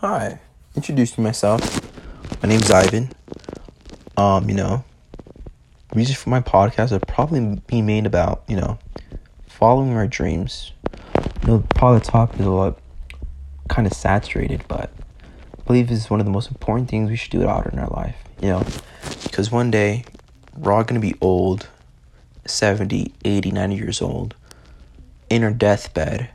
Hi, introducing myself. My name's Ivan. Um, you know, reason for my podcast would probably be made about, you know, following our dreams. You know, probably talk is a lot kind of saturated, but I believe is one of the most important things we should do out in our life, you know, because one day we're all going to be old, 70, 80, 90 years old, in our deathbed.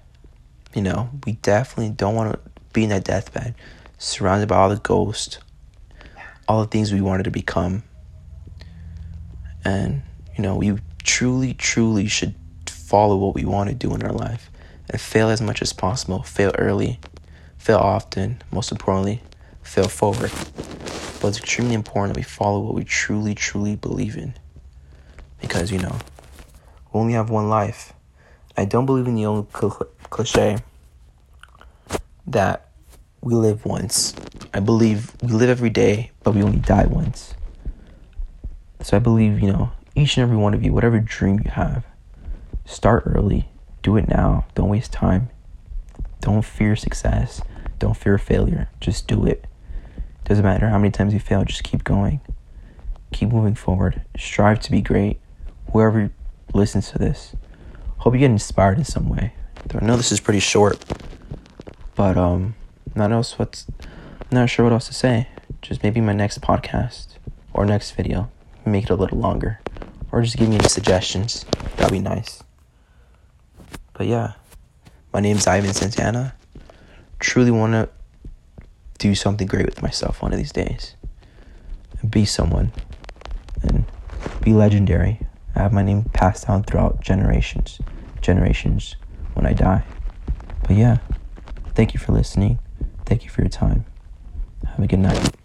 You know, we definitely don't want to be in that deathbed, surrounded by all the ghosts, all the things we wanted to become. And, you know, we truly, truly should follow what we want to do in our life and fail as much as possible. Fail early, fail often, most importantly, fail forward. But it's extremely important that we follow what we truly, truly believe in. Because, you know, we only have one life. I don't believe in the old cl- cliche that we live once. I believe we live every day, but we only die once. So I believe, you know, each and every one of you, whatever dream you have, start early. Do it now. Don't waste time. Don't fear success. Don't fear failure. Just do it. Doesn't matter how many times you fail, just keep going. Keep moving forward. Strive to be great. Whoever listens to this, hope you get inspired in some way. I know this is pretty short, but um, not else what's not sure what else to say. Just maybe my next podcast or next video, make it a little longer, or just give me any suggestions. That'd be nice. But yeah, my name's Ivan Santana. Truly want to do something great with myself one of these days. Be someone. And be legendary. I have my name passed down throughout generations, generations when I die. But yeah, thank you for listening. Thank you for your time. Have a good night.